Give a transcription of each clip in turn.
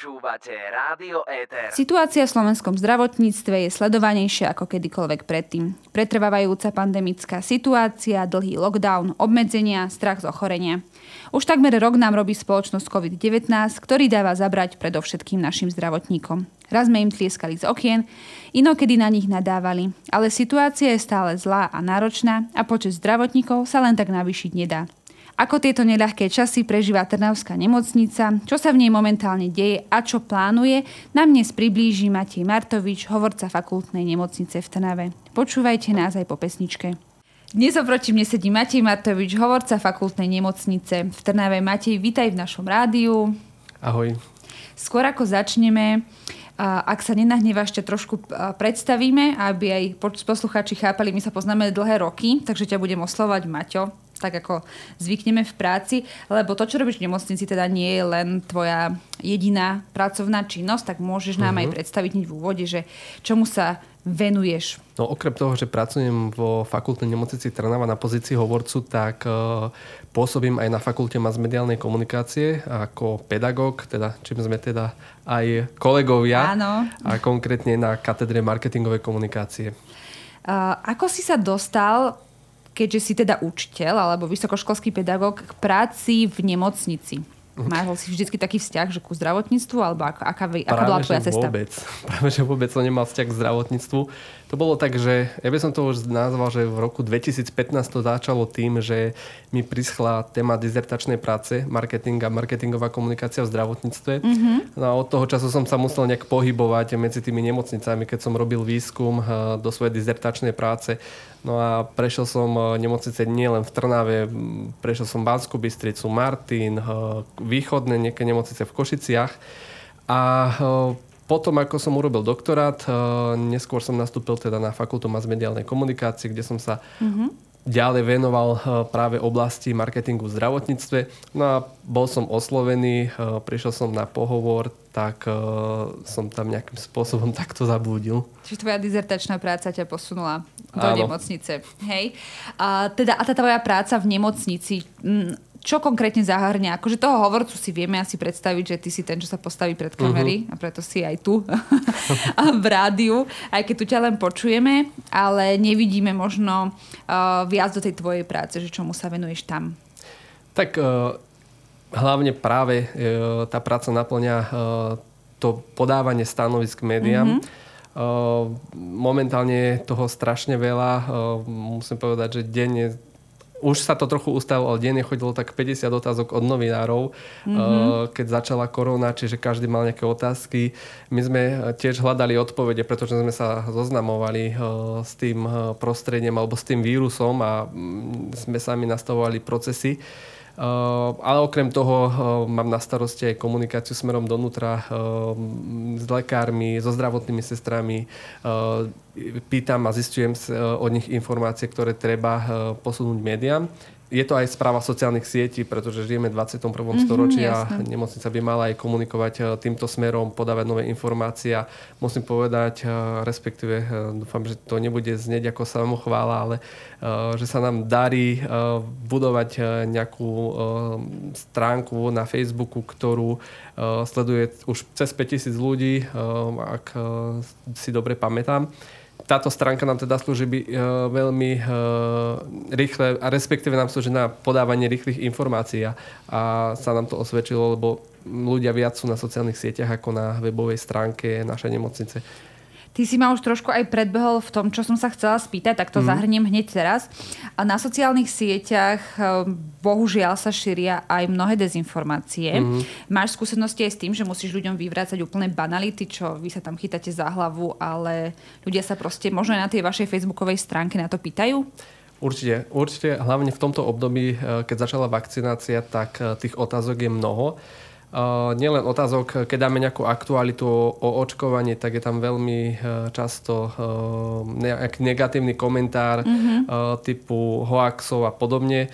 Počúvate Rádio Éter. Situácia v slovenskom zdravotníctve je sledovanejšia ako kedykoľvek predtým. Pretrvávajúca pandemická situácia, dlhý lockdown, obmedzenia, strach z ochorenia. Už takmer rok nám robí spoločnosť COVID-19, ktorý dáva zabrať predovšetkým našim zdravotníkom. Raz sme im tlieskali z okien, inokedy na nich nadávali. Ale situácia je stále zlá a náročná a počet zdravotníkov sa len tak navýšiť nedá. Ako tieto neľahké časy prežíva Trnavská nemocnica, čo sa v nej momentálne deje a čo plánuje, nám dnes priblíži Matej Martovič, hovorca fakultnej nemocnice v Trnave. Počúvajte nás aj po pesničke. Dnes oproti mne sedí Matej Martovič, hovorca fakultnej nemocnice v Trnave. Matej, vítaj v našom rádiu. Ahoj. Skôr ako začneme, ak sa nenahnevaš, ťa trošku predstavíme, aby aj poslucháči chápali, my sa poznáme dlhé roky, takže ťa budem oslovať Maťo tak ako zvykneme v práci, lebo to, čo robíš v nemocnici, teda nie je len tvoja jediná pracovná činnosť, tak môžeš nám uh-huh. aj mhm. predstaviť v úvode, že čomu sa venuješ? No okrem toho, že pracujem vo fakultnej nemocnici Trnava na pozícii hovorcu, tak uh, pôsobím aj na fakulte masmediálnej komunikácie ako pedagóg, teda čím sme teda aj kolegovia Áno. a konkrétne na katedre marketingovej komunikácie. Uh, ako si sa dostal keďže si teda učiteľ alebo vysokoškolský pedagóg k práci v nemocnici? Máš si vždy taký vzťah že ku zdravotníctvu, alebo aká, aká, aká bola tvoja cesta? Vôbec. Práve, že vôbec som nemal vzťah k zdravotníctvu. To bolo tak, že ja by som to už nazval, že v roku 2015 to začalo tým, že mi prischla téma dizertačnej práce, marketing a marketingová komunikácia v zdravotníctve. Mm-hmm. No a od toho času som sa musel nejak pohybovať medzi tými nemocnicami, keď som robil výskum eh, do svojej dizertačnej práce. No a prešiel som eh, nemocnice nielen v Trnave, prešiel som Banskú Bystricu, Martin, eh, východné nejaké nemocnice v Košiciach. A eh, potom, ako som urobil doktorát, neskôr som nastúpil teda na fakultu masmediálnej komunikácie, kde som sa mm-hmm ďalej venoval práve oblasti marketingu v zdravotníctve. No a bol som oslovený, prišiel som na pohovor, tak som tam nejakým spôsobom takto zabúdil. Čiže tvoja dizertačná práca ťa posunula do Áno. nemocnice. Hej. A, teda, a tá tvoja práca v nemocnici, čo konkrétne zahrňa? Akože toho hovorcu si vieme asi predstaviť, že ty si ten, čo sa postaví pred kamery uh-huh. a preto si aj tu v rádiu, aj keď tu ťa len počujeme, ale nevidíme možno uh, viac do tej tvojej práce, že čomu sa venuješ tam. Tak uh, hlavne práve uh, tá práca naplňa uh, to podávanie stanovisk médiám. Uh-huh Momentálne je toho strašne veľa. Musím povedať, že denne už sa to trochu ustavilo, ale denne chodilo tak 50 otázok od novinárov, mm-hmm. keď začala korona, čiže každý mal nejaké otázky. My sme tiež hľadali odpovede, pretože sme sa zoznamovali s tým prostredím alebo s tým vírusom a mm, sme sami nastavovali procesy. Uh, ale okrem toho uh, mám na starosti aj komunikáciu smerom donútra uh, s lekármi, so zdravotnými sestrami. Pýtam a zistujem od nich informácie, ktoré treba posunúť médiám je to aj správa sociálnych sietí, pretože žijeme v 21. Mm-hmm, storočí a nemocnica by mala aj komunikovať e, týmto smerom, podávať nové informácie a musím povedať, e, respektíve e, dúfam, že to nebude znieť ako samochvála, ale že sa nám darí budovať nejakú stránku na Facebooku, ktorú sleduje už cez 5000 ľudí, ak si dobre pamätám táto stránka nám teda slúži by, uh, veľmi uh, rýchle, a respektíve nám slúži na podávanie rýchlych informácií a, a sa nám to osvedčilo, lebo ľudia viac sú na sociálnych sieťach ako na webovej stránke našej nemocnice. Ty si ma už trošku aj predbehol v tom, čo som sa chcela spýtať, tak to mm. zahrniem hneď teraz. A na sociálnych sieťach eh, bohužiaľ sa šíria aj mnohé dezinformácie. Mm. Máš skúsenosti aj s tým, že musíš ľuďom vyvrácať úplné banality, čo vy sa tam chytáte za hlavu, ale ľudia sa proste možno aj na tej vašej facebookovej stránke na to pýtajú? Určite, určite, hlavne v tomto období, eh, keď začala vakcinácia, tak eh, tých otázok je mnoho. Uh, nielen otázok, keď dáme nejakú aktualitu o, o očkovaní, tak je tam veľmi uh, často uh, nejaký negatívny komentár mm-hmm. typu hoaxov a podobne.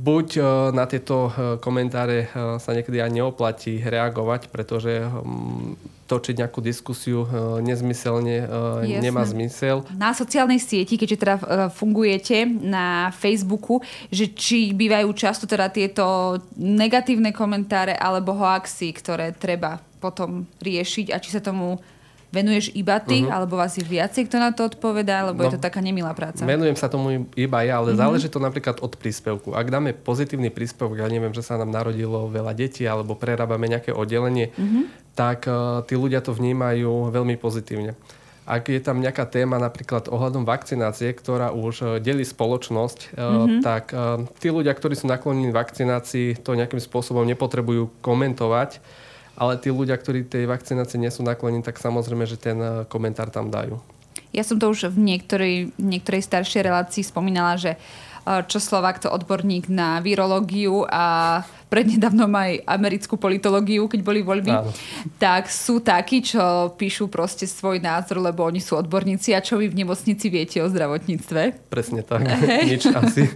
Buď na tieto komentáre sa niekedy aj neoplatí reagovať, pretože hm, točiť nejakú diskusiu nezmyselne Jasne. nemá zmysel. Na sociálnej sieti, keďže teda fungujete na Facebooku, že či bývajú často teda tieto negatívne komentáre alebo hoaxy, ktoré treba potom riešiť a či sa tomu venuješ iba ty, uh-huh. alebo vás je viacej, kto na to odpovedá, alebo no, je to taká nemilá práca? Venujem sa tomu iba ja, ale uh-huh. záleží to napríklad od príspevku. Ak dáme pozitívny príspevok, ja neviem, že sa nám narodilo veľa detí, alebo prerábame nejaké oddelenie, uh-huh. tak uh, tí ľudia to vnímajú veľmi pozitívne. Ak je tam nejaká téma napríklad ohľadom vakcinácie, ktorá už uh, delí spoločnosť, mm-hmm. tak tí ľudia, ktorí sú naklonení vakcinácii, to nejakým spôsobom nepotrebujú komentovať ale tí ľudia, ktorí tej vakcinácii nie sú naklonení, tak samozrejme, že ten eh, komentár tam dajú. Ja som to už v niektorej, niektorej staršej relácii spomínala, že eh, čo Slovak to odborník na virológiu a prednedávnom aj americkú politológiu, keď boli voľby, Áno. tak sú takí, čo píšu proste svoj názor, lebo oni sú odborníci a čo vy v nemocnici viete o zdravotníctve? Presne tak, hey. nič asi.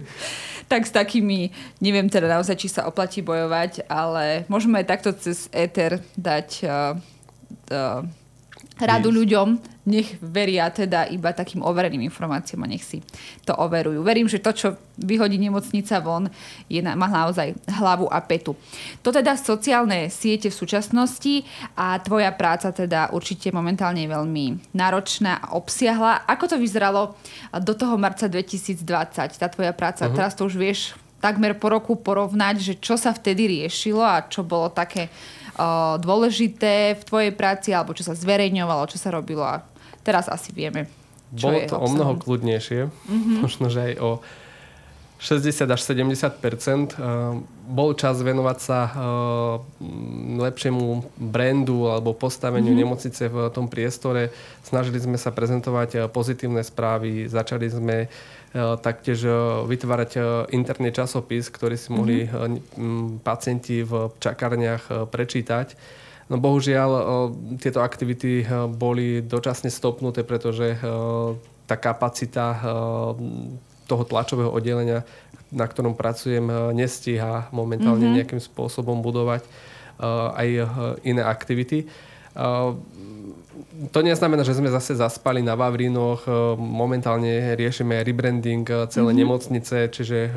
Tak s takými, neviem teda naozaj, či sa oplatí bojovať, ale môžeme aj takto cez éter dať uh, uh, radu yes. ľuďom, nech veria teda iba takým overeným informáciám a nech si to overujú. Verím, že to, čo vyhodí nemocnica von, je na, má naozaj hlavu a petu. To teda sociálne siete v súčasnosti a tvoja práca teda určite momentálne je veľmi náročná a obsiahla. Ako to vyzeralo do toho marca 2020, tá tvoja práca? Uh-huh. Teraz to už vieš takmer po roku porovnať, že čo sa vtedy riešilo a čo bolo také dôležité v tvojej práci, alebo čo sa zverejňovalo, čo sa robilo a teraz asi vieme, čo Bolo to o mnoho kľudnejšie, mm-hmm. možno, že aj o 60 až 70% Bol čas venovať sa lepšiemu brandu alebo postaveniu mm-hmm. nemocnice v tom priestore. Snažili sme sa prezentovať pozitívne správy, začali sme taktiež vytvárať interný časopis, ktorý si mohli mm-hmm. pacienti v čakárniach prečítať. No bohužiaľ tieto aktivity boli dočasne stopnuté, pretože tá kapacita toho tlačového oddelenia, na ktorom pracujem, nestíha momentálne mm-hmm. nejakým spôsobom budovať aj iné aktivity to neznamená, že sme zase zaspali na Vavrinoch. E, momentálne riešime rebranding e, celé mm-hmm. nemocnice, čiže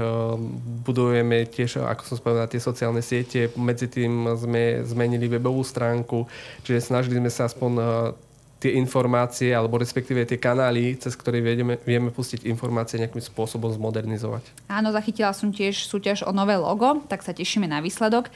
budujeme tiež, ako som spomenul, tie sociálne siete. Medzi tým sme zmenili webovú stránku, čiže snažili sme sa aspoň tie informácie, alebo respektíve tie kanály, cez ktoré vieme, vieme pustiť informácie nejakým spôsobom zmodernizovať. Áno, zachytila som tiež súťaž o nové logo, tak sa tešíme na výsledok.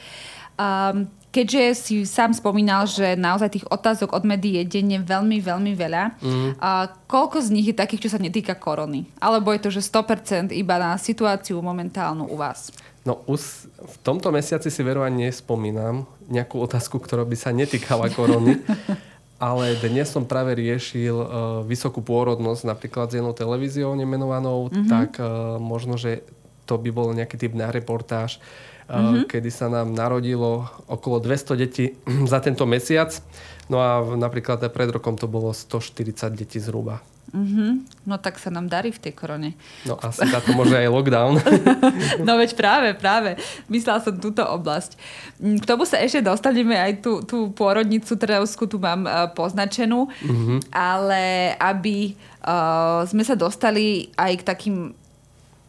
Um, keďže si sám spomínal, že naozaj tých otázok od médií je denne veľmi, veľmi veľa, mm. a koľko z nich je takých, čo sa netýka korony? Alebo je to, že 100% iba na situáciu momentálnu u vás? No už v tomto mesiaci si veru ani nespomínam nejakú otázku, ktorá by sa netýkala korony. ale dnes som práve riešil uh, vysokú pôrodnosť napríklad s jednou televíziou nemenovanou, mm-hmm. tak uh, možno, že to by bol nejaký typ na reportáž mm-hmm. kedy sa nám narodilo okolo 200 detí za tento mesiac. No a napríklad aj pred rokom to bolo 140 detí zhruba. Mm-hmm. No tak sa nám darí v tej korone. No asi to môže aj lockdown. no veď práve, práve. Myslela som túto oblasť. Mm, k tomu sa ešte dostaneme aj tú, tú pôrodnicu Trevsku, tu mám uh, poznačenú, mm-hmm. ale aby uh, sme sa dostali aj k takým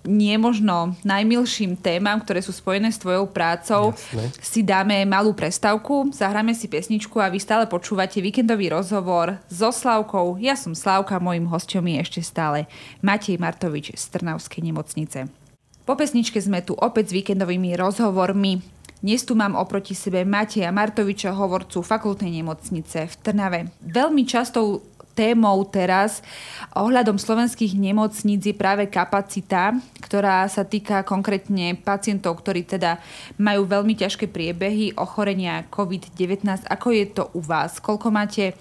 nie možno najmilším témam, ktoré sú spojené s tvojou prácou, Jasne. si dáme malú prestávku, zahráme si pesničku a vy stále počúvate víkendový rozhovor so Slavkou. Ja som Slavka, mojim hostom je ešte stále Matej Martovič z Trnavskej nemocnice. Po pesničke sme tu opäť s víkendovými rozhovormi. Dnes tu mám oproti sebe Mateja Martoviča, hovorcu fakultnej nemocnice v Trnave. Veľmi častou témou teraz ohľadom slovenských nemocníc je práve kapacita, ktorá sa týka konkrétne pacientov, ktorí teda majú veľmi ťažké priebehy ochorenia COVID-19. Ako je to u vás? Koľko máte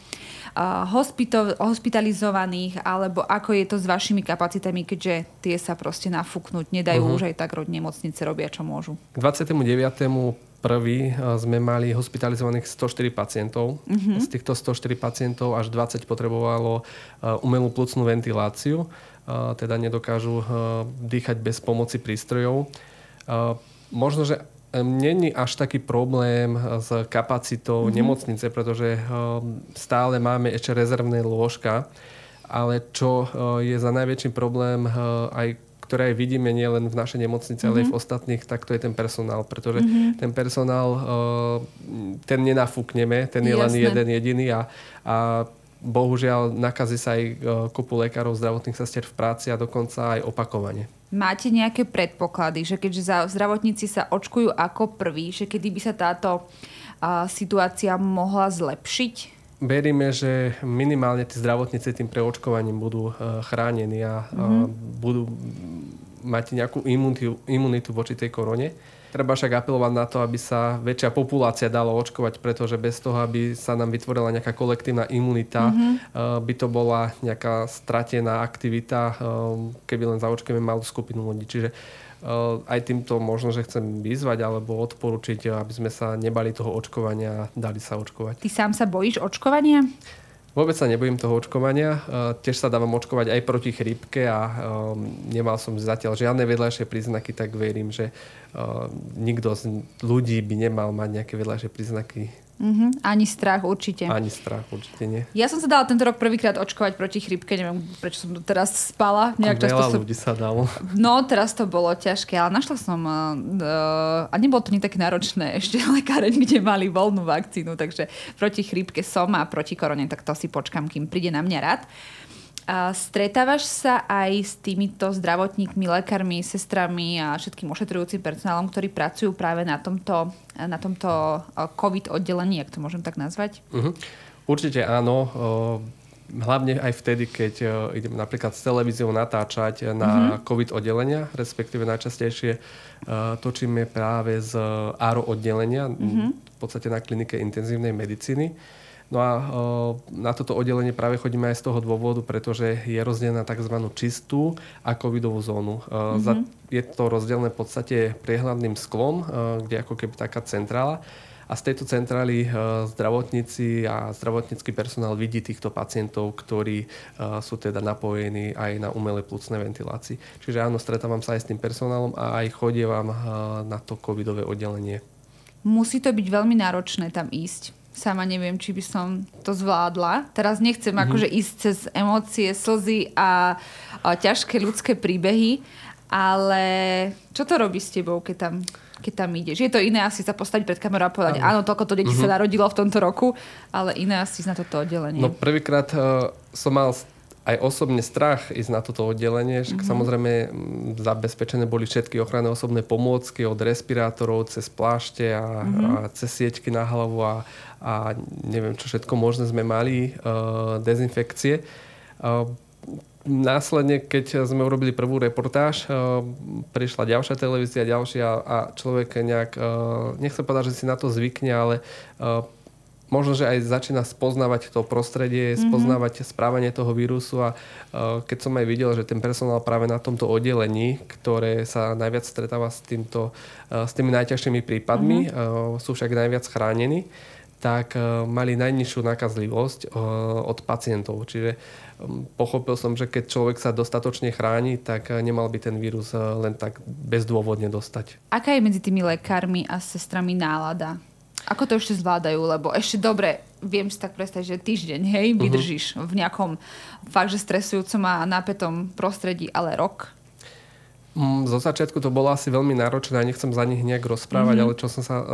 hospito- hospitalizovaných, alebo ako je to s vašimi kapacitami, keďže tie sa proste nafúknúť nedajú, uh-huh. už aj tak nemocnice robia, čo môžu. K 29 prvý eh, sme mali hospitalizovaných 104 pacientov. Mm-hmm. Z týchto 104 pacientov až 20 potrebovalo eh, umelú plucnú ventiláciu, eh, teda nedokážu dýchať bez pomoci prístrojov. Možno, že není až taký problém s kapacitou mm-hmm. nemocnice, pretože stále máme ešte rezervné lôžka, ale čo je za najväčší problém aj ktoré vidíme nielen v našej nemocnici, mm-hmm. ale aj v mhm. ostatných, tak to je ten personál. Pretože mm-hmm. ten personál, ten nenafúkneme, ten je Jasné. len jeden jediný a, a bohužiaľ nakazí sa aj kopu lekárov, zdravotných sestier v práci a dokonca aj opakovane. Máte nejaké predpoklady, že keďže zdravotníci sa očkujú ako prví, že kedy by sa táto uh, situácia mohla zlepšiť? Veríme, že minimálne tí zdravotníci tým preočkovaním budú uh, chránení a uh, budú mať nejakú imunitu, imunitu voči tej korone. Treba však apelovať na to, aby sa väčšia populácia dala očkovať, pretože bez toho, aby sa nám vytvorila nejaká kolektívna imunita, mm-hmm. by to bola nejaká stratená aktivita, eh, keby len zaočkujeme malú skupinu ľudí. Čiže eh, aj týmto možno, že chcem vyzvať alebo odporučiť, aby sme sa nebali toho očkovania a dali sa očkovať. Ty sám sa bojíš očkovania? Vôbec sa nebojím toho očkovania. Tiež sa dávam očkovať aj proti chrípke a nemal som zatiaľ žiadne vedľajšie príznaky, tak verím, že nikto z ľudí by nemal mať nejaké vedľajšie príznaky Mm-hmm. Ani strach určite. Ani strach určite nie. Ja som sa dala tento rok prvýkrát očkovať proti chrypke, neviem prečo som to teraz spala. Nejak veľa som... ľudí sa dalo. No, teraz to bolo ťažké, ale našla som uh, a nebolo to nie také náročné ešte lekáreň, kde mali voľnú vakcínu, takže proti chrypke som a proti korone, tak to si počkam, kým príde na mňa rád. A stretávaš sa aj s týmito zdravotníkmi, lekármi, sestrami a všetkým ošetrujúcim personálom, ktorí pracujú práve na tomto, na tomto COVID oddelení, ak to môžem tak nazvať? Uh-huh. Určite áno. Hlavne aj vtedy, keď idem napríklad s televíziou natáčať na uh-huh. COVID oddelenia, respektíve najčastejšie točíme práve z ARO oddelenia, uh-huh. v podstate na klinike intenzívnej medicíny. No a na toto oddelenie práve chodíme aj z toho dôvodu, pretože je rozdelená tzv. čistú a covidovú zónu. Mm-hmm. Je to rozdelené v podstate priehľadným sklom, kde ako keby taká centrála. A z tejto centrály zdravotníci a zdravotnícky personál vidí týchto pacientov, ktorí sú teda napojení aj na umelé plúcne ventilácii. Čiže áno, stretávam sa aj s tým personálom a aj chodievam na to covidové oddelenie. Musí to byť veľmi náročné tam ísť sama neviem, či by som to zvládla. Teraz nechcem mm-hmm. akože ísť cez emócie, slzy a, a ťažké ľudské príbehy, ale čo to robí s tebou, keď tam, keď tam ideš? Je to iné asi sa postaviť pred kamerou a povedať, áno, toľko to detí mm-hmm. sa mhm. narodilo v tomto roku, ale iné asi na toto oddelenie. No prvýkrát uh, som mal aj osobne strach ísť na toto oddelenie. Mm-hmm. Samozrejme zabezpečené boli všetky ochranné osobné pomôcky od respirátorov cez plášte a, mm-hmm. a cez sieťky na hlavu a, a neviem čo všetko možné sme mali, uh, dezinfekcie. Následne, keď sme urobili prvú reportáž, uh, prišla ďalšia televízia, ďalšia a človek nejak, uh, nechcem povedať, že si na to zvykne, ale možno, že aj začína spoznávať to prostredie, mm-hmm. spoznávať správanie toho vírusu a uh, keď som aj videl, že ten personál práve na tomto oddelení, ktoré sa najviac stretáva s, týmto, uh, s tými najťažšími prípadmi, mm-hmm. uh, sú však najviac chránení, tak uh, mali najnižšiu nakazlivosť uh, od pacientov. Čiže um, pochopil som, že keď človek sa dostatočne chráni, tak uh, nemal by ten vírus len tak bezdôvodne dostať. Aká je medzi tými lekármi a sestrami nálada? Ako to ešte zvládajú? Lebo ešte dobre, viem si tak predstaviť, že týždeň, hej, mhm. vydržíš uh-huh. v nejakom fakt, že stresujúcom a napätom prostredí, ale rok? Mm, zo začiatku to bolo asi veľmi náročné a nechcem za nich nejak rozprávať, uh-huh. ale čo som sa uh,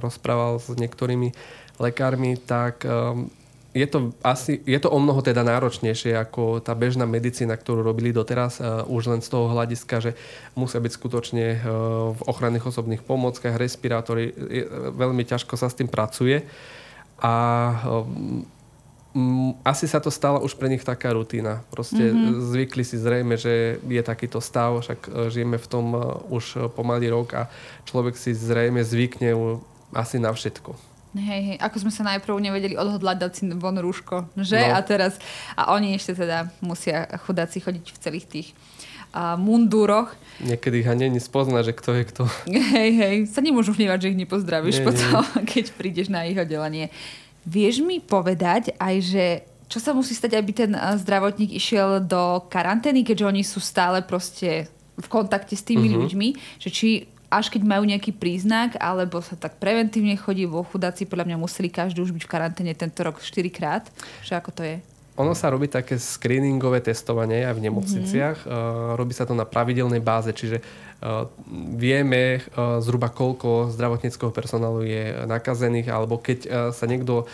rozprával s niektorými lekármi, tak um, je to, asi, je to o mnoho teda náročnejšie ako tá bežná medicína, ktorú robili doteraz, uh, už len z toho hľadiska, že musia byť skutočne uh, v ochranných osobných pomockách, respirátory, je, veľmi ťažko sa s tým pracuje. A um, asi sa to stala už pre nich taká rutina. Proste mm-hmm. zvykli si zrejme, že je takýto stav, však uh, žijeme v tom uh, už pomaly rok a človek si zrejme zvykne asi na všetko. Hej, hej, ako sme sa najprv nevedeli odhodlať dať si von rúško, že? No. A teraz, a oni ešte teda musia chudáci chodiť v celých tých a mundúroch. Niekedy ich ani spozna, že kto je kto. Hej, hej, sa nemôžu vnívať, že ich nepozdravíš nie, potom, nie. keď prídeš na ich oddelenie. Vieš mi povedať aj, že čo sa musí stať, aby ten zdravotník išiel do karantény, keďže oni sú stále proste v kontakte s tými mm-hmm. ľuďmi, že či až keď majú nejaký príznak, alebo sa tak preventívne chodí vo chudáci, podľa mňa museli každý už byť v karanténe tento rok 4 krát. Že ako to je? Ono sa robí také screeningové testovanie aj v nemocniciach. Mm-hmm. Robí sa to na pravidelnej báze, čiže uh, vieme uh, zhruba koľko zdravotníckého personálu je nakazených, alebo keď sa niekto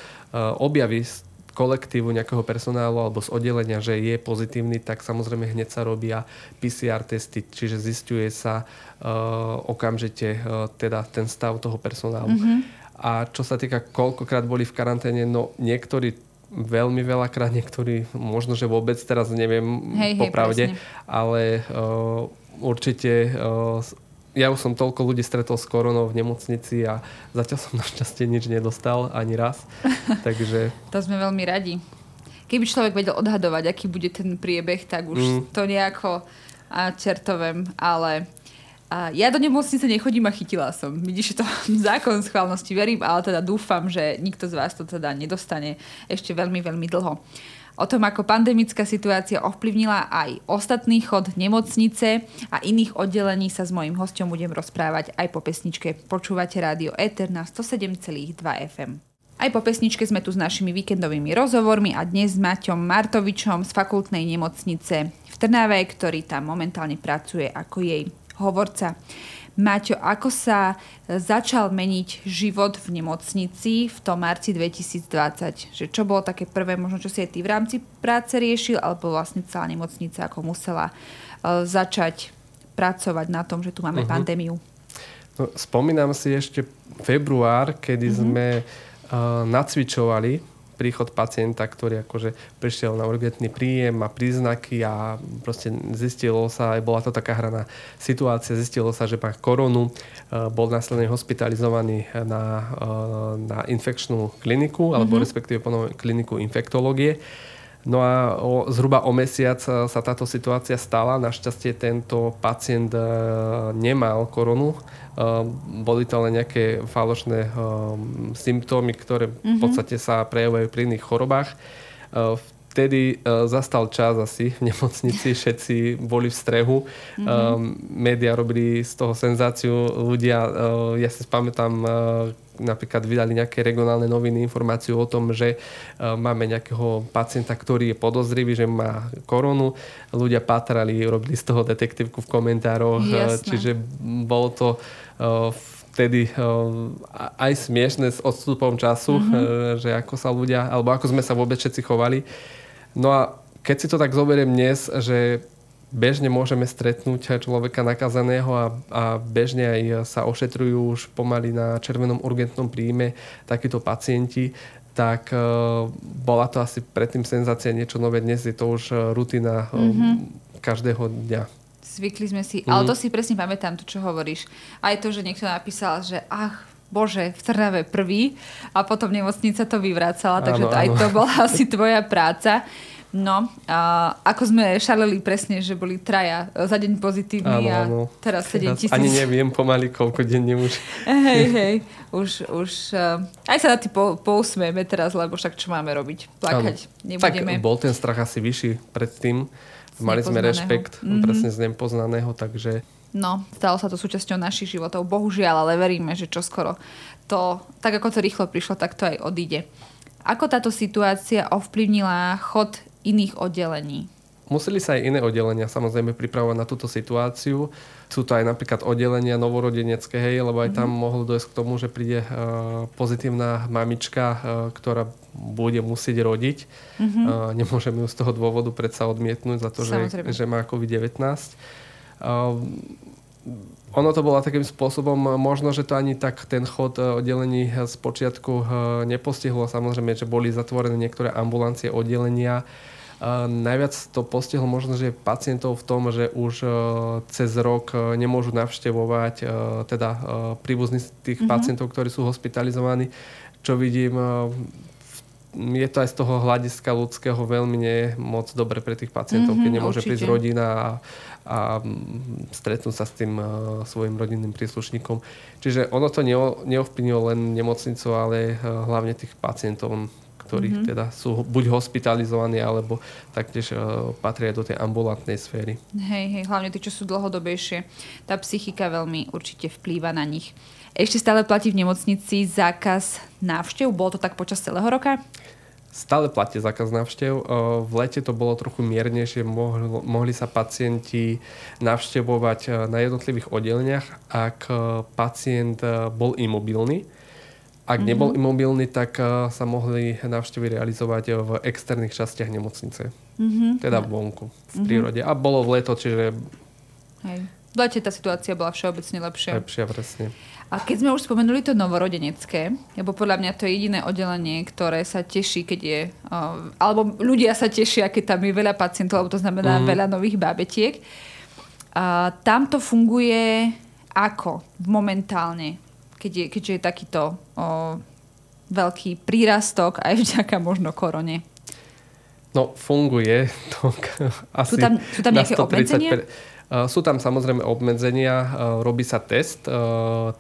objaví kolektívu nejakého personálu alebo z oddelenia, že je pozitívny, tak samozrejme hneď sa robia PCR testy, čiže zistuje sa okamžite teda ten stav toho personálu. Mm-hmm. A čo sa týka koľkokrát boli v karanténe, no niektorí veľmi veľakrát, niektorí možno, že vôbec teraz neviem hej, popravde, hej, ale uh, určite uh, ja už som toľko ľudí stretol s koronou v nemocnici a zatiaľ som našťastie nič nedostal ani raz. Takže... to sme veľmi radi. Keby človek vedel odhadovať, aký bude ten priebeh, tak už mm. to nejako a čertovem, ale a ja do nemocnice nechodím a chytila som. Vidíš, to zákon schválnosti verím, ale teda dúfam, že nikto z vás to teda nedostane ešte veľmi, veľmi dlho. O tom, ako pandemická situácia ovplyvnila aj ostatný chod nemocnice a iných oddelení sa s mojím hostom budem rozprávať aj po pesničke. Počúvate rádio Eter na 107,2 FM. Aj po pesničke sme tu s našimi víkendovými rozhovormi a dnes s Maťom Martovičom z fakultnej nemocnice v Trnave, ktorý tam momentálne pracuje ako jej hovorca. Maťo, ako sa začal meniť život v nemocnici v tom marci 2020? Že čo bolo také prvé, možno čo si aj ty v rámci práce riešil, alebo vlastne celá nemocnica ako musela uh, začať pracovať na tom, že tu máme uh-huh. pandémiu? No, spomínam si ešte február, kedy uh-huh. sme uh, nacvičovali príchod pacienta, ktorý akože prišiel na urgentný príjem, má príznaky a proste zistilo sa, bola to taká hraná situácia, zistilo sa, že má koronu, e, bol následne hospitalizovaný na, e, na infekčnú kliniku, alebo mm-hmm. respektíve kliniku infektológie. No a o, zhruba o mesiac sa táto situácia stala. Našťastie tento pacient e, nemal koronu. E, boli to len nejaké falošné e, symptómy, ktoré v mhm. podstate sa prejavujú pri iných chorobách. Vtedy zastal čas asi v nemocnici, všetci boli v strehu. Mm-hmm. Média robili z toho senzáciu. Ľudia, ja si spamätám, napríklad vydali nejaké regionálne noviny informáciu o tom, že e, máme nejakého pacienta, ktorý je podozrivý, že má koronu. Ľudia pátrali, robili z toho detektívku v komentároch, e, Jasné. čiže bolo to e, vtedy aj smiešne s odstupom času, mm-hmm. že ako sa ľudia, alebo ako sme sa vôbec všetci chovali. No a keď si to tak zoberiem dnes, že bežne môžeme stretnúť človeka nakazaného a, a bežne aj sa ošetrujú už pomaly na červenom urgentnom príjme takíto pacienti, tak uh, bola to asi predtým senzácia niečo nové. Dnes je to už e, rutina mm-hmm. každého dňa. Zvykli sme si, mm. ale to si presne pamätám, to čo hovoríš. Aj to, že niekto napísal, že ach, bože, v Trnave prvý a potom nemocnica to vyvracala, takže áno, to, aj to bola asi tvoja práca. No, a ako sme šaleli presne, že boli traja za deň pozitívni a teraz 7 tisíc. Ani neviem pomaly, koľko denne už. Hej, hej, už, už uh, aj sa na tým po, pousmieme teraz, lebo však čo máme robiť? Plakať nebudeme. Tak bol ten strach asi vyšší predtým. Mali sme rešpekt mm-hmm. presne z nepoznaného, takže... No, stalo sa to súčasťou našich životov, bohužiaľ, ale veríme, že čoskoro to, tak ako to rýchlo prišlo, tak to aj odíde. Ako táto situácia ovplyvnila chod iných oddelení? Museli sa aj iné oddelenia samozrejme pripravovať na túto situáciu. Sú to aj napríklad oddelenia novorodenecké, hej, lebo aj tam mm-hmm. mohlo dojsť k tomu, že príde uh, pozitívna mamička, uh, ktorá bude musieť rodiť. Mm-hmm. Uh, nemôžeme ju z toho dôvodu predsa odmietnúť za to, že, že má COVID-19. Uh, ono to bolo takým spôsobom, možno, že to ani tak ten chod oddelení z počiatku nepostihlo. Samozrejme, že boli zatvorené niektoré ambulancie oddelenia, najviac to postihlo možno, že pacientov v tom, že už cez rok nemôžu navštevovať teda príbuzní tých mm-hmm. pacientov, ktorí sú hospitalizovaní. Čo vidím, je to aj z toho hľadiska ľudského veľmi nie moc dobre pre tých pacientov, mm-hmm, keď nemôže určite. prísť rodina a, a stretnúť sa s tým svojim rodinným príslušníkom. Čiže ono to neovplyvnilo len nemocnicu, ale uh, hlavne tých pacientov ktorí mm-hmm. teda sú buď hospitalizovaní, alebo taktiež uh, patria do tej ambulantnej sféry. Hej, hej, hlavne tí, čo sú dlhodobejšie. Tá psychika veľmi určite vplýva na nich. Ešte stále platí v nemocnici zákaz návštev? Bolo to tak počas celého roka? Stále platí zákaz návštev. V lete to bolo trochu miernejšie. Mohli, mohli sa pacienti navštevovať na jednotlivých oddeleniach, ak pacient bol imobilný. Ak mm-hmm. nebol imobilný, tak sa mohli návštevy realizovať v externých častiach nemocnice. Mm-hmm. Teda vonku, v mm-hmm. prírode. A bolo v leto, čiže... Hej. V lete tá situácia bola všeobecne lepšia. Lepšia, presne. A keď sme už spomenuli to novorodenecké, lebo podľa mňa to je jediné oddelenie, ktoré sa teší, keď je, uh, alebo ľudia sa tešia, keď tam je veľa pacientov, lebo to znamená mm. veľa nových bábetiek. Uh, tam to funguje ako momentálne, keď je, keďže je takýto uh, veľký prírastok aj vďaka možno korone? No, funguje to asi sú tam, sú tam nejaké obmedzenia? Sú tam samozrejme obmedzenia, eh, robí sa test, eh,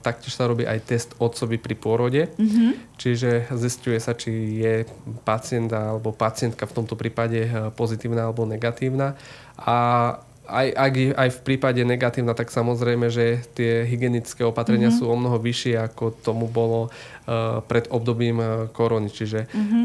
taktiež sa robí aj test otcovi pri pôrode, mm-hmm. čiže zistuje sa, či je pacient alebo pacientka v tomto prípade pozitívna alebo negatívna. A aj, aj, aj v prípade negatívna, tak samozrejme, že tie hygienické opatrenia mm-hmm. sú o mnoho vyššie, ako tomu bolo uh, pred obdobím uh, korony. Čiže mm-hmm.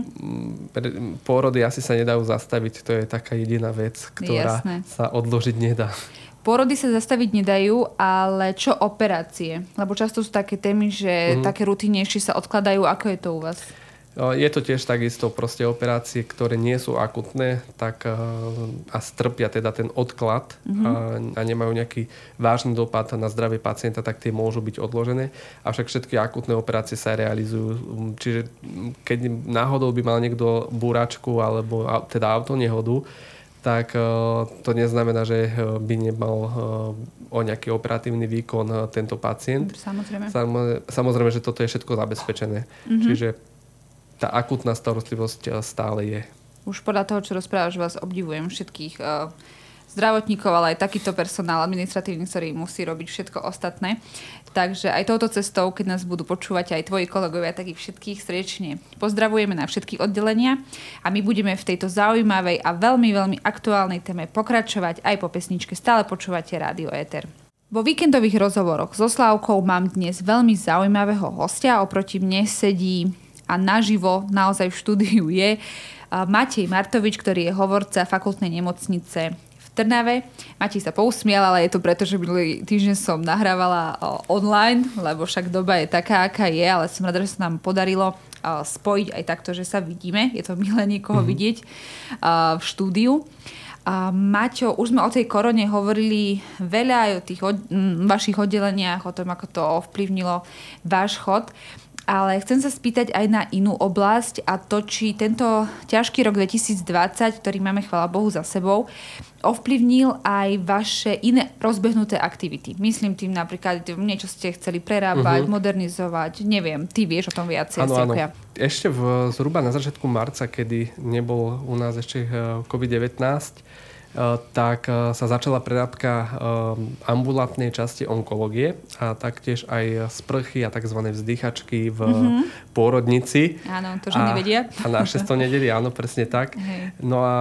pôrody asi sa nedajú zastaviť. To je taká jediná vec, ktorá Jasné. sa odložiť nedá. Porody sa zastaviť nedajú, ale čo operácie? Lebo často sú také témy, že mm. také rutinnejšie sa odkladajú. Ako je to u vás? Je to tiež takisto proste operácie, ktoré nie sú akutné tak, a strpia teda ten odklad mm-hmm. a, a nemajú nejaký vážny dopad na zdravie pacienta, tak tie môžu byť odložené. Avšak všetky akutné operácie sa realizujú. Čiže keď náhodou by mal niekto búračku alebo teda autonehodu, tak eh, to neznamená, že by nemal o nejaký operatívny výkon tento pacient. Samozrejme. Samozrejme, že toto je všetko zabezpečené. Mm-hmm. Čiže tá akutná starostlivosť stále je. Už podľa toho, čo rozprávaš, vás obdivujem všetkých zdravotníkov, ale aj takýto personál administratívny, ktorý musí robiť všetko ostatné. Takže aj touto cestou, keď nás budú počúvať aj tvoji kolegovia, tak ich všetkých srdečne pozdravujeme na všetky oddelenia a my budeme v tejto zaujímavej a veľmi, veľmi aktuálnej téme pokračovať aj po pesničke. Stále počúvate Rádio Éter. Vo víkendových rozhovoroch so Slávkou mám dnes veľmi zaujímavého hostia. Oproti mne sedí a naživo naozaj v štúdiu je Matej Martovič, ktorý je hovorca fakultnej nemocnice Trnave. Matej sa pousmial, ale je to preto, že minulý týždeň som nahrávala online, lebo však doba je taká, aká je, ale som rada, že sa nám podarilo spojiť aj takto, že sa vidíme. Je to milé niekoho mm-hmm. vidieť v štúdiu. A Maťo, už sme o tej korone hovorili veľa aj o tých vašich oddeleniach, o tom, ako to ovplyvnilo váš chod. Ale chcem sa spýtať aj na inú oblasť a to, či tento ťažký rok 2020, ktorý máme, chvala Bohu, za sebou, ovplyvnil aj vaše iné rozbehnuté aktivity. Myslím tým napríklad, niečo ste chceli prerábať, uh-huh. modernizovať, neviem, ty vieš o tom viacej. Áno, áno. Ja. Ešte v, zhruba na začiatku marca, kedy nebol u nás ešte eh, COVID-19, Eh, tak eh, sa začala prerábka eh, ambulantnej časti onkológie a taktiež aj sprchy a tzv. vzdychačky v mm-hmm. pôrodnici. Áno, to ženy vedia. A naše to nedeli, áno, presne tak. Hej. No a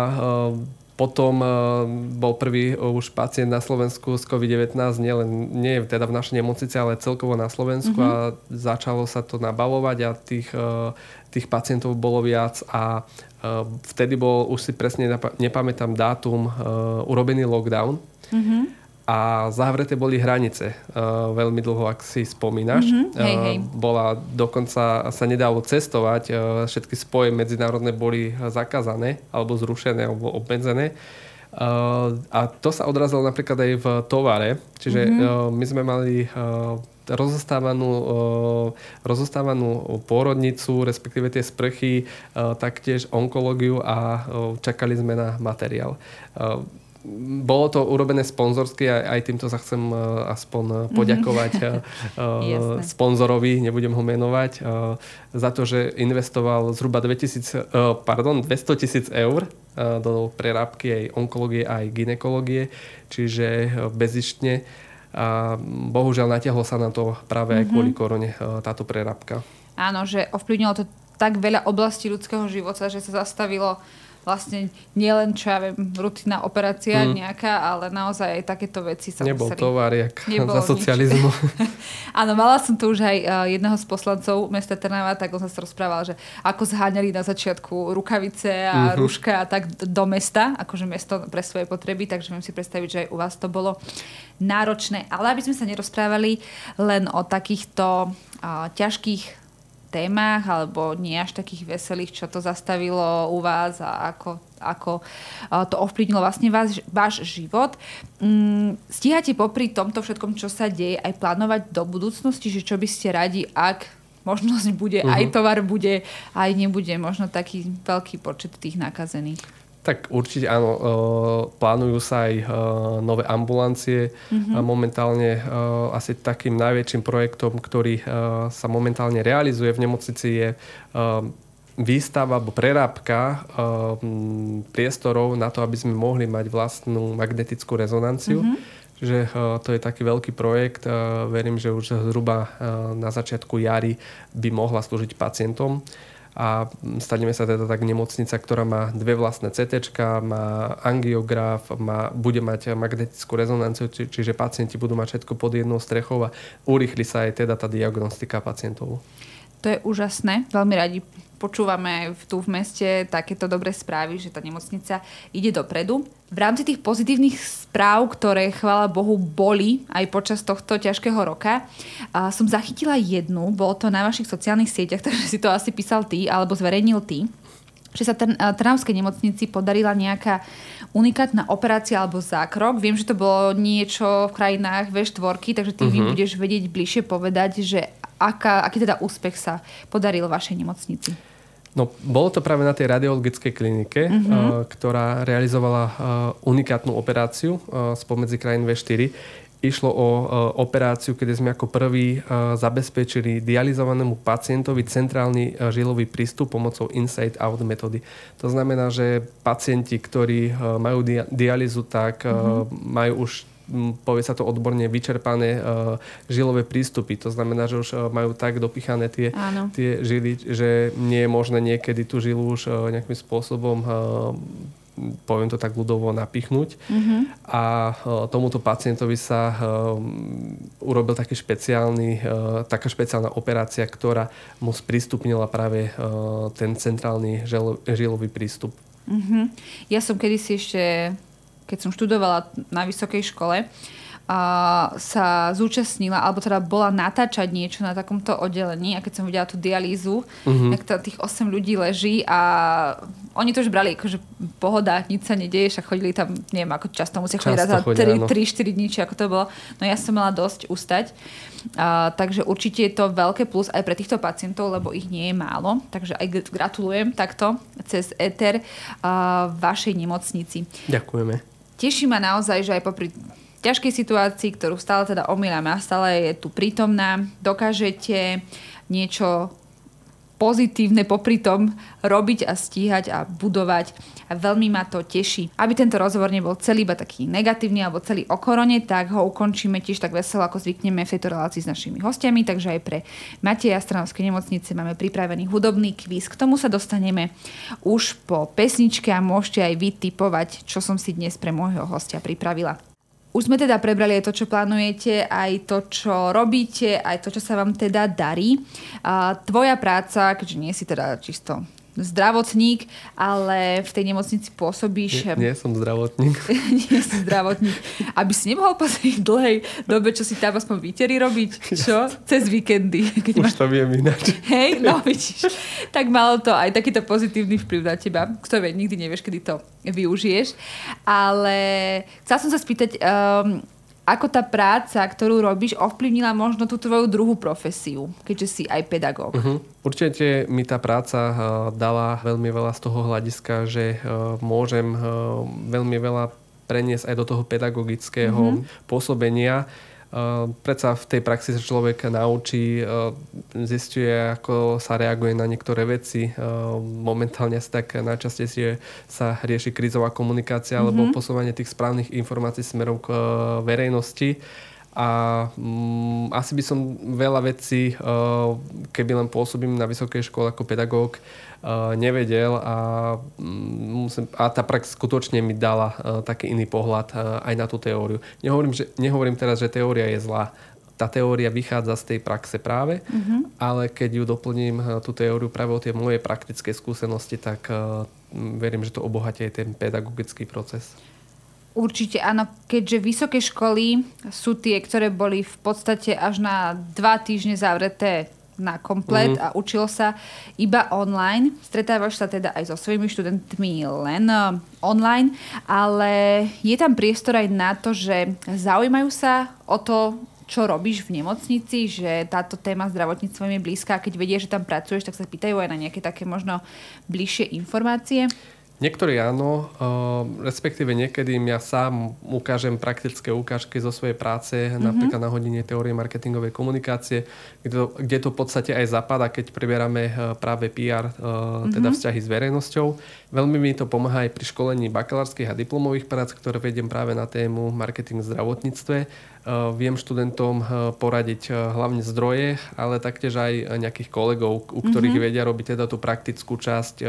potom bol prvý už pacient na Slovensku z COVID-19, nie, len, nie teda v našej nemocnici, ale celkovo na Slovensku mm-hmm. a začalo sa to nabalovať a tých, tých pacientov bolo viac a vtedy bol, už si presne nepamätám dátum, urobený lockdown. Mm-hmm. A zavreté boli hranice uh, veľmi dlho, ak si spomínaš. Mm-hmm. Hej, hej. Uh, bola, dokonca sa nedalo cestovať, uh, všetky spoje medzinárodné boli zakázané, alebo zrušené, alebo obmedzené. Uh, a to sa odrazilo napríklad aj v tovare. Čiže mm-hmm. uh, my sme mali uh, rozostávanú, rozostávanú pôrodnicu, respektíve tie sprchy, taktiež onkológiu a čakali sme na materiál bolo to urobené sponzorsky a aj týmto sa chcem aspoň poďakovať mm-hmm. sponzorovi, nebudem ho menovať, za to, že investoval zhruba 2000, pardon, 200 tisíc eur do prerábky aj onkológie aj ginekológie, čiže bezištne a bohužiaľ natiahlo sa na to práve aj kvôli mhm. korone e, táto prerábka. Áno, že ovplyvnilo to tak veľa oblastí ľudského života, že sa zastavilo vlastne nielen, čo ja viem, rutinná operácia mm. nejaká, ale naozaj aj takéto veci sa Nebol museli... tovar, jak za socializmu. Áno, mala som tu už aj uh, jedného z poslancov mesta Trnava, tak on sa rozprával, že ako zháňali na začiatku rukavice a mm-hmm. rúška a tak do mesta, akože mesto pre svoje potreby, takže viem si predstaviť, že aj u vás to bolo náročné. Ale aby sme sa nerozprávali len o takýchto uh, ťažkých témach alebo nie až takých veselých, čo to zastavilo u vás a ako, ako to ovplyvnilo vlastne vás, váš život. Mm, stíhate popri tomto všetkom, čo sa deje, aj plánovať do budúcnosti, že čo by ste radi, ak možnosť bude, uh-huh. aj mhm. tovar bude, aj nebude možno taký veľký počet tých nakazených. Tak určite áno, e, plánujú sa aj e, nové ambulancie. Mm-hmm. Momentálne e, asi takým najväčším projektom, ktorý sa momentálne realizuje v nemocnici je výstava alebo prerábka priestorov na to, aby sme mohli mať vlastnú magnetickú rezonanciu. Mm-hmm. Že to je taký veľký projekt. Verím, že už zhruba na začiatku jary by mohla slúžiť pacientom a staneme sa teda tak nemocnica, ktorá má dve vlastné CT, má angiograf, má, bude mať magnetickú rezonanciu, či, čiže pacienti budú mať všetko pod jednou strechou a urýchli sa aj teda tá diagnostika pacientov. To je úžasné. Veľmi radi počúvame tu v meste takéto dobré správy, že tá nemocnica ide dopredu. V rámci tých pozitívnych správ, ktoré chvála Bohu boli aj počas tohto ťažkého roka, som zachytila jednu, bolo to na vašich sociálnych sieťach, takže si to asi písal ty alebo zverejnil ty, že sa Trnavskej nemocnici podarila nejaká unikátna operácia alebo zákrok. Viem, že to bolo niečo v krajinách V4, takže ty uh-huh. budeš vedieť bližšie povedať, že aká, aký teda úspech sa podaril vašej nemocnici? No, bolo to práve na tej radiologickej klinike, uh-huh. uh, ktorá realizovala unikátnu operáciu spomedzi krajín V4. Išlo o uh, operáciu, kedy sme ako prvý uh, zabezpečili dializovanému pacientovi centrálny uh, žilový prístup pomocou inside-out metódy. To znamená, že pacienti, ktorí uh, majú dia- dializu, tak uh, uh-huh. majú už povie sa to odborne, vyčerpané uh, žilové prístupy. To znamená, že už uh, majú tak dopichané tie, tie žily, že nie je možné niekedy tú žilu už uh, nejakým spôsobom poviem to tak ľudovo, napichnúť. Mm-hmm. A tomuto pacientovi sa urobil taký špeciálny, taká špeciálna operácia, ktorá mu sprístupnila práve ten centrálny žilový prístup. Mm-hmm. Ja som kedysi ešte keď som študovala na vysokej škole, a sa zúčastnila, alebo teda bola natáčať niečo na takomto oddelení a keď som videla tú dialýzu, uh-huh. tak tých 8 ľudí leží a oni to už brali akože pohoda, nič sa nedieje, však chodili tam, neviem, ako často musia chodiť za 3-4 dní, či ako to bolo. No ja som mala dosť ustať. Uh, takže určite je to veľké plus aj pre týchto pacientov, lebo ich nie je málo. Takže aj gratulujem takto cez ETER uh, vašej nemocnici. Ďakujeme. Teší ma naozaj, že aj popri ťažkej situácii, ktorú stále teda omýľame a stále je tu prítomná, dokážete niečo pozitívne popri tom robiť a stíhať a budovať a veľmi ma to teší. Aby tento rozhovor nebol celý iba taký negatívny alebo celý o korone, tak ho ukončíme tiež tak veselo, ako zvykneme v tejto relácii s našimi hostiami, takže aj pre Mateja Stranovskej nemocnice máme pripravený hudobný kvíz. K tomu sa dostaneme už po pesničke a môžete aj vy typovať, čo som si dnes pre môjho hostia pripravila. Už sme teda prebrali aj to, čo plánujete, aj to, čo robíte, aj to, čo sa vám teda darí. A tvoja práca, keďže nie si teda čisto zdravotník, ale v tej nemocnici pôsobíš... Nie, nie som zdravotník. nie som zdravotník. Aby si nemohol po tej dlhej dobe, čo si tam aspoň výtery robiť, čo? Cez víkendy. Keď Už ma... to viem ináč. Hej, no vidíš. Tak malo to aj takýto pozitívny vplyv na teba. Kto vie, nikdy nevieš, kedy to využiješ. Ale chcela som sa spýtať, um, ako tá práca, ktorú robíš, ovplyvnila možno tú tvoju druhú profesiu, keďže si aj pedagóg? Uh-huh. Určite mi tá práca uh, dala veľmi veľa z toho hľadiska, že uh, môžem uh, veľmi veľa preniesť aj do toho pedagogického uh-huh. pôsobenia predsa v tej praxi sa človek naučí, zistuje, ako sa reaguje na niektoré veci. Momentálne sa tak najčastejšie sa rieši krízová komunikácia mm-hmm. alebo posúvanie tých správnych informácií smerom k verejnosti. a um, asi by som veľa vecí, keby len pôsobím na vysokej škole ako pedagóg, nevedel a, um, musím, a tá prax skutočne mi dala uh, taký iný pohľad uh, aj na tú teóriu. Nehovorím, že, nehovorím teraz, že teória je zlá. Tá teória vychádza z tej praxe práve, uh-huh. ale keď ju doplním tú teóriu práve o tie moje praktické skúsenosti, tak uh, verím, že to obohatí aj ten pedagogický proces. Určite áno, keďže vysoké školy sú tie, ktoré boli v podstate až na dva týždne zavreté na komplet mm. a učilo sa iba online. Stretávaš sa teda aj so svojimi študentmi len uh, online, ale je tam priestor aj na to, že zaujímajú sa o to, čo robíš v nemocnici, že táto téma zdravotníctva je blízka a keď vedia, že tam pracuješ, tak sa pýtajú aj na nejaké také možno bližšie informácie. Niektorí áno, respektíve niekedy ja sám ukážem praktické ukážky zo svojej práce, mm-hmm. napríklad na hodine teórie marketingovej komunikácie, kde to, kde to v podstate aj zapadá, keď preberáme práve PR, mm-hmm. teda vzťahy s verejnosťou. Veľmi mi to pomáha aj pri školení bakalárskych a diplomových prác, ktoré vediem práve na tému marketing v zdravotníctve viem študentom eh, poradiť eh, hlavne zdroje, ale taktiež aj nejakých kolegov, u ktorých mm-hmm. vedia robiť teda tú praktickú časť.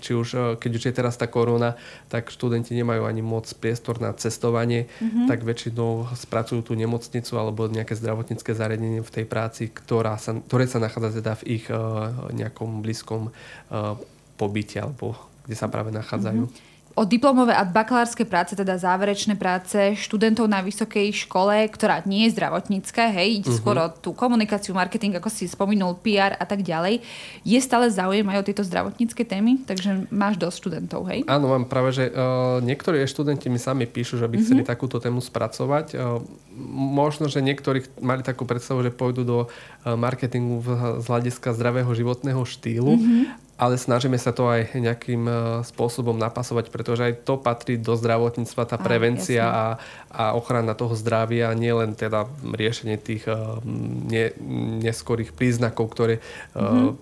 Či už, keď už je teraz tá korona, tak študenti nemajú ani moc priestor na cestovanie, mm-hmm. tak väčšinou spracujú tú nemocnicu alebo nejaké zdravotnícke zariadenie v tej práci, ktorá sa, ktoré sa nachádza teda v ich nejakom blízkom pobyte alebo kde sa práve nachádzajú. Mm-hmm o diplomové a bakalárske práce, teda záverečné práce študentov na vysokej škole, ktorá nie je zdravotnícka, hej, ide uh-huh. skôr o tú komunikáciu, marketing, ako si spomenul, PR a tak ďalej. Je stále záujem aj o tieto zdravotnícke témy, takže máš dosť študentov, hej? Áno, mám práve, že uh, niektorí študenti mi sami píšu, že by uh-huh. chceli takúto tému spracovať. Uh, možno, že niektorí mali takú predstavu, že pôjdu do uh, marketingu z hľadiska zdravého životného štýlu, uh-huh ale snažíme sa to aj nejakým e, spôsobom napasovať, pretože aj to patrí do zdravotníctva, tá prevencia a, a ochrana toho zdravia, nie len teda riešenie tých ne, neskorých príznakov, ktoré mm-hmm.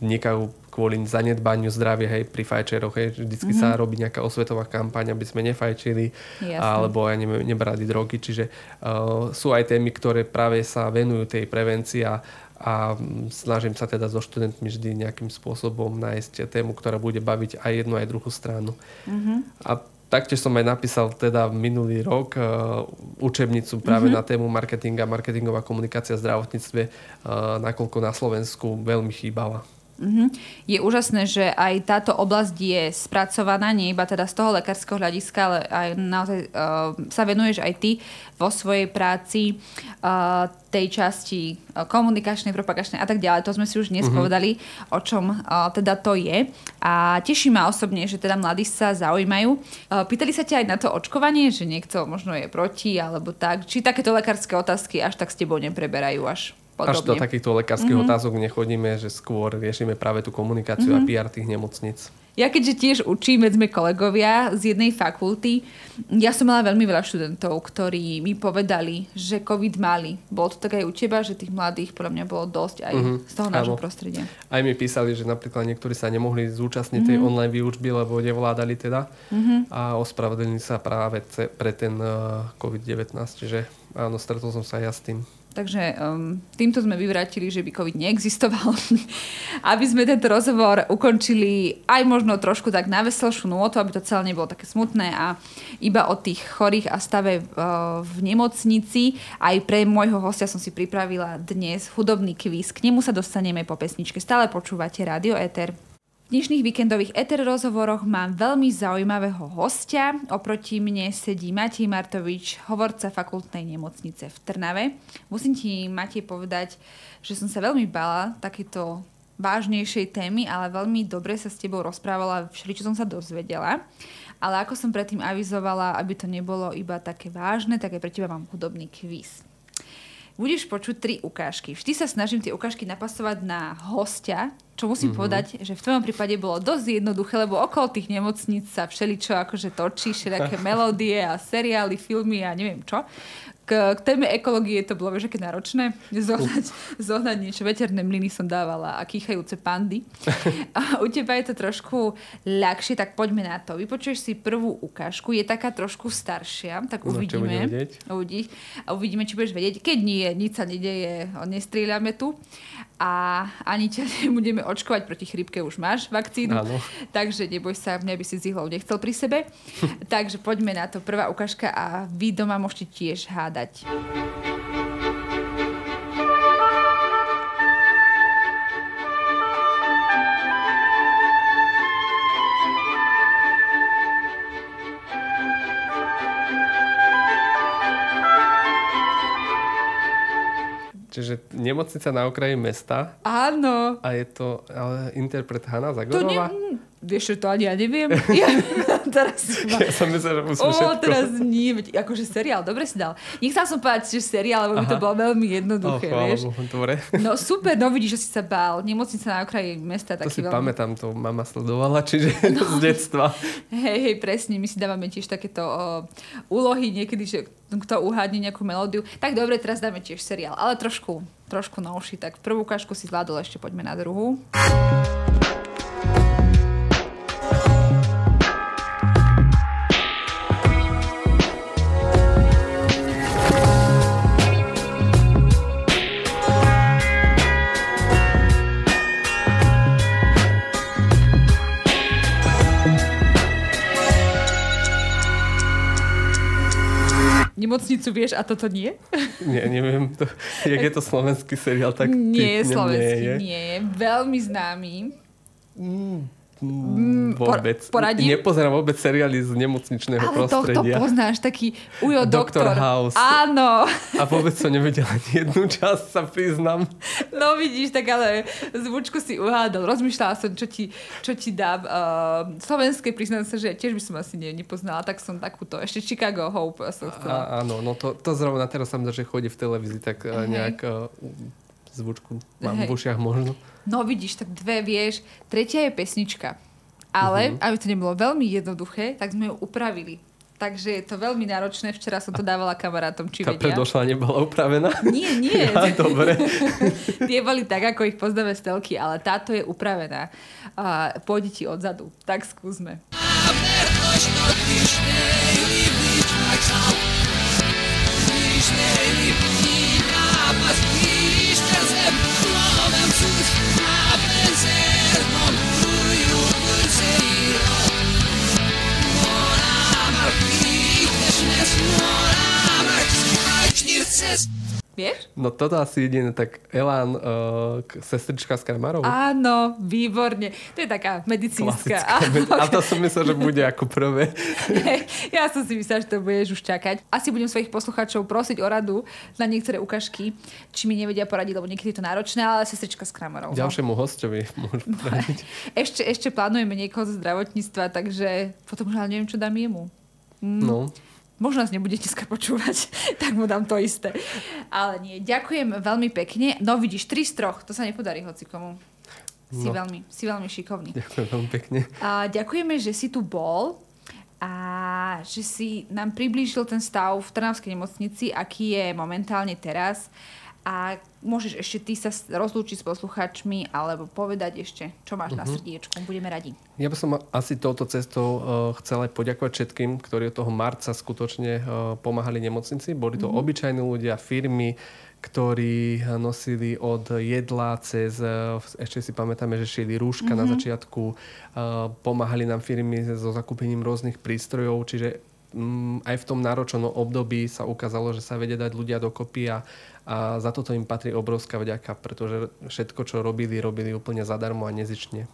vznikajú kvôli zanedbaniu zdravia hej, pri fajčeroch. Hej. Vždycky mm-hmm. sa robí nejaká osvetová kampaň, aby sme nefajčili Jasne. alebo aj ne, nebrali drogy. Čiže uh, sú aj témy, ktoré práve sa venujú tej prevencii a a snažím sa teda so študentmi vždy nejakým spôsobom nájsť tému, ktorá bude baviť aj jednu, aj druhú stranu. Mm-hmm. A taktiež som aj napísal teda minulý rok uh, učebnicu práve mm-hmm. na tému marketinga, marketingová komunikácia v zdravotníctve, uh, nakoľko na Slovensku veľmi chýbala. Mm-hmm. Je úžasné, že aj táto oblasť je spracovaná, nie iba teda z toho lekárskeho hľadiska, ale aj naozaj uh, sa venuješ aj ty vo svojej práci uh, tej časti uh, komunikačnej, propagačnej a tak ďalej. To sme si už dnes mm-hmm. povedali, o čom uh, teda to je. A teší ma osobne, že teda mladí sa zaujímajú. Uh, pýtali sa ťa aj na to očkovanie, že niekto možno je proti alebo tak. Či takéto lekárske otázky až tak s tebou nepreberajú až? Podobne. Až do takýchto lekárskych mm-hmm. otázok nechodíme, že skôr riešime práve tú komunikáciu mm-hmm. a PR tých nemocnic. Ja keďže tiež učím, veď sme kolegovia z jednej fakulty, ja som mala veľmi veľa študentov, ktorí mi povedali, že COVID mali. Bolo to tak aj u teba, že tých mladých podľa mňa bolo dosť aj mm-hmm. z toho nášho prostredia. Aj mi písali, že napríklad niektorí sa nemohli zúčastniť mm-hmm. tej online výučby, lebo nevládali teda mm-hmm. a ospravedlnili sa práve pre ten uh, COVID-19. Čiže áno, stretol som sa ja s tým. Takže um, týmto sme vyvrátili, že by COVID neexistoval. aby sme tento rozhovor ukončili aj možno trošku tak na veselšiu nôtu, aby to celé nebolo také smutné a iba o tých chorých a stave uh, v nemocnici. Aj pre môjho hostia som si pripravila dnes hudobný kvíz. K nemu sa dostaneme po pesničke. Stále počúvate Radio Eter. Dnešných víkendových ETER rozhovoroch mám veľmi zaujímavého hostia. Oproti mne sedí Matej Martovič, hovorca fakultnej nemocnice v Trnave. Musím ti, Matej, povedať, že som sa veľmi bala takéto vážnejšej témy, ale veľmi dobre sa s tebou rozprávala, čo som sa dozvedela. Ale ako som predtým avizovala, aby to nebolo iba také vážne, tak aj pre teba mám hudobný kvíz budeš počuť tri ukážky. Vždy sa snažím tie ukážky napasovať na hostia, čo musím mm-hmm. povedať, že v tvojom prípade bolo dosť jednoduché, lebo okolo tých nemocníc sa všeličo akože točí, všelijaké melódie a seriály, filmy a neviem čo. K, k téme ekológie to bolo vieš, aké náročné. Zohnať, zohnať niečo. Veterné mlyny som dávala a kýchajúce pandy. A u teba je to trošku ľahšie, tak poďme na to. Vypočuješ si prvú ukážku, je taká trošku staršia, tak No, uvidíme. vedieť? Uvidí, a uvidíme, či budeš vedieť. Keď nie, nič sa nedeje, nestrieľame tu. A ani ťa nebudeme očkovať proti chrypke, už máš vakcínu. Áno. Takže neboj sa, mňa by si z nechcel pri sebe. Takže poďme na to. Prvá ukážka a vy doma môžete tiež hádať. Čiže nemocnica na okraji mesta Áno. a je to ale interpret Hanna To ne... Zagorová. mm, Vieš, to ani ja neviem. Ja, teraz ma... Ja som myslel, že musím všetko. teraz nie, akože seriál, dobre si dal. Nechcel som povedať, že seriál, lebo by to Aha. bolo veľmi Oh, jednoduché, chvála vieš. Dobre. No super, no vidíš, že si sa bál. Nemocnica na okraji mesta, To taký si veľmi... pamätám, to mama sledovala, čiže z detstva. Hej, hej, presne, my si dávame tiež takéto o, úlohy niekedy, že kto uhádne nejakú melódiu. Tak dobre, teraz dáme tiež seriál, ale trošku, trošku novší. Tak prvú ukážku si zvládol, ešte poďme na druhú. Nemocnicu vieš a toto nie? Nie, neviem, to, jak je to slovenský seriál, tak nie je slovenský, nie je. nie je. Veľmi známy. Mm, por- vôbec. poradím? Nepozerám vôbec seriály z nemocničného Ale tohto prostredia. poznáš, taký Ujo Dr. doktor. House. Áno. A vôbec som nevedel ani jednu časť, sa priznám. No vidíš, tak ale zvučku si uhádol. Rozmýšľala som, čo ti, čo ti dám. Uh, slovenské, priznám sa, že tiež by som asi ne, nepoznala, tak som takúto. Ešte Chicago Hope som chcela. A, áno, no to, to zrovna teraz sa mi že chodí v televízii, tak uh, nejak uh, zvučku mám Hej. v ušiach možno. No vidíš, tak dve vieš. Tretia je pesnička. Ale, Mhm. aby to nebolo veľmi jednoduché, tak sme ju upravili. Takže je to veľmi náročné. Včera som to dávala kamarátom, či Tá vedia. predošla nebola upravená. Nie, nie. Ja, dobre. Tie boli tak, ako ich poznáme z telky, ale táto je upravená. A pôjde ti odzadu. Tak skúsme. Vieš? No toto asi jediné, tak Elán, uh, sestrička s Karmarou. Áno, výborne. To je taká medicínska. Klasická. med- A to som myslel, že bude ako prvé. ja som si myslela, že to budeš už čakať. Asi budem svojich poslucháčov prosiť o radu na niektoré ukážky, či mi nevedia poradiť, lebo niekedy je to náročné, ale sestrička s Kramerou. no. Ďalšiemu hostovi môžu poradiť. Ešte, ešte plánujeme niekoho zo zdravotníctva, takže potom už ale neviem, čo dám jemu. No. Možno nás nebude dneska počúvať, tak mu dám to isté. Ale nie, ďakujem veľmi pekne. No vidíš, tri z troch, to sa nepodarí hocikomu. Si, No. veľmi, si veľmi šikovný. Ďakujem veľmi pekne. A ďakujeme, že si tu bol a že si nám priblížil ten stav v Trnavskej nemocnici, aký je momentálne teraz. A môžeš ešte ty sa rozlúčiť s poslucháčmi alebo povedať ešte, čo máš na srdiečku. Budeme radi. Ja by som asi touto cestou uh, chcel aj poďakovať všetkým, ktorí od toho marca skutočne uh, pomáhali nemocnici. Boli to mm-hmm. obyčajní ľudia, firmy, ktorí nosili od jedla cez, uh, ešte si pamätáme, že šili rúška mm-hmm. na začiatku, uh, pomáhali nám firmy so zakúpením rôznych prístrojov, čiže mm, aj v tom náročnom období sa ukázalo, že sa vedia dať ľudia dokopy a, a za toto im patrí obrovská vďaka, pretože všetko, čo robili, robili úplne zadarmo a nezične.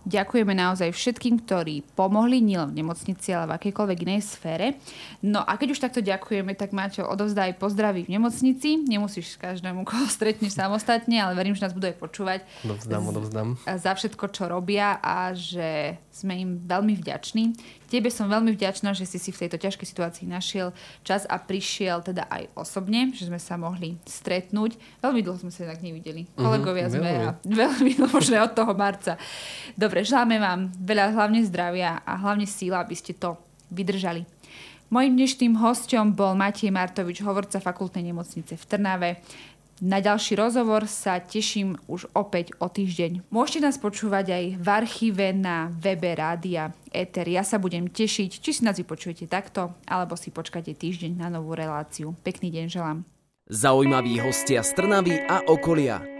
Ďakujeme naozaj všetkým, ktorí pomohli nielen v nemocnici, ale v akejkoľvek inej sfére. No a keď už takto ďakujeme, tak Máťo, odovzdaj pozdraví v nemocnici. Nemusíš každému, koho stretneš samostatne, ale verím, že nás budú aj počúvať. Odovzdám, odovzdám. za všetko, čo robia a že sme im veľmi vďační. Tebe som veľmi vďačná, že si si v tejto ťažkej situácii našiel čas a prišiel teda aj osobne, že sme sa mohli stretnúť. Veľmi dlho sme sa inak nevideli. Kolegovia Mhm, sme veľmi. a veľmi dlho, od toho marca. Dobre, želáme vám veľa hlavne zdravia a hlavne síla, aby ste to vydržali. Mojím dnešným hostom bol Matej Martovič, hovorca fakultnej nemocnice v Trnave. Na ďalší rozhovor sa teším už opäť o týždeň. Môžete nás počúvať aj v archíve na webe Rádia Eter. Ja sa budem tešiť, či si nás vypočujete takto, alebo si počkáte týždeň na novú reláciu. Pekný deň želám. Zaujímaví hostia z Trnavy a okolia.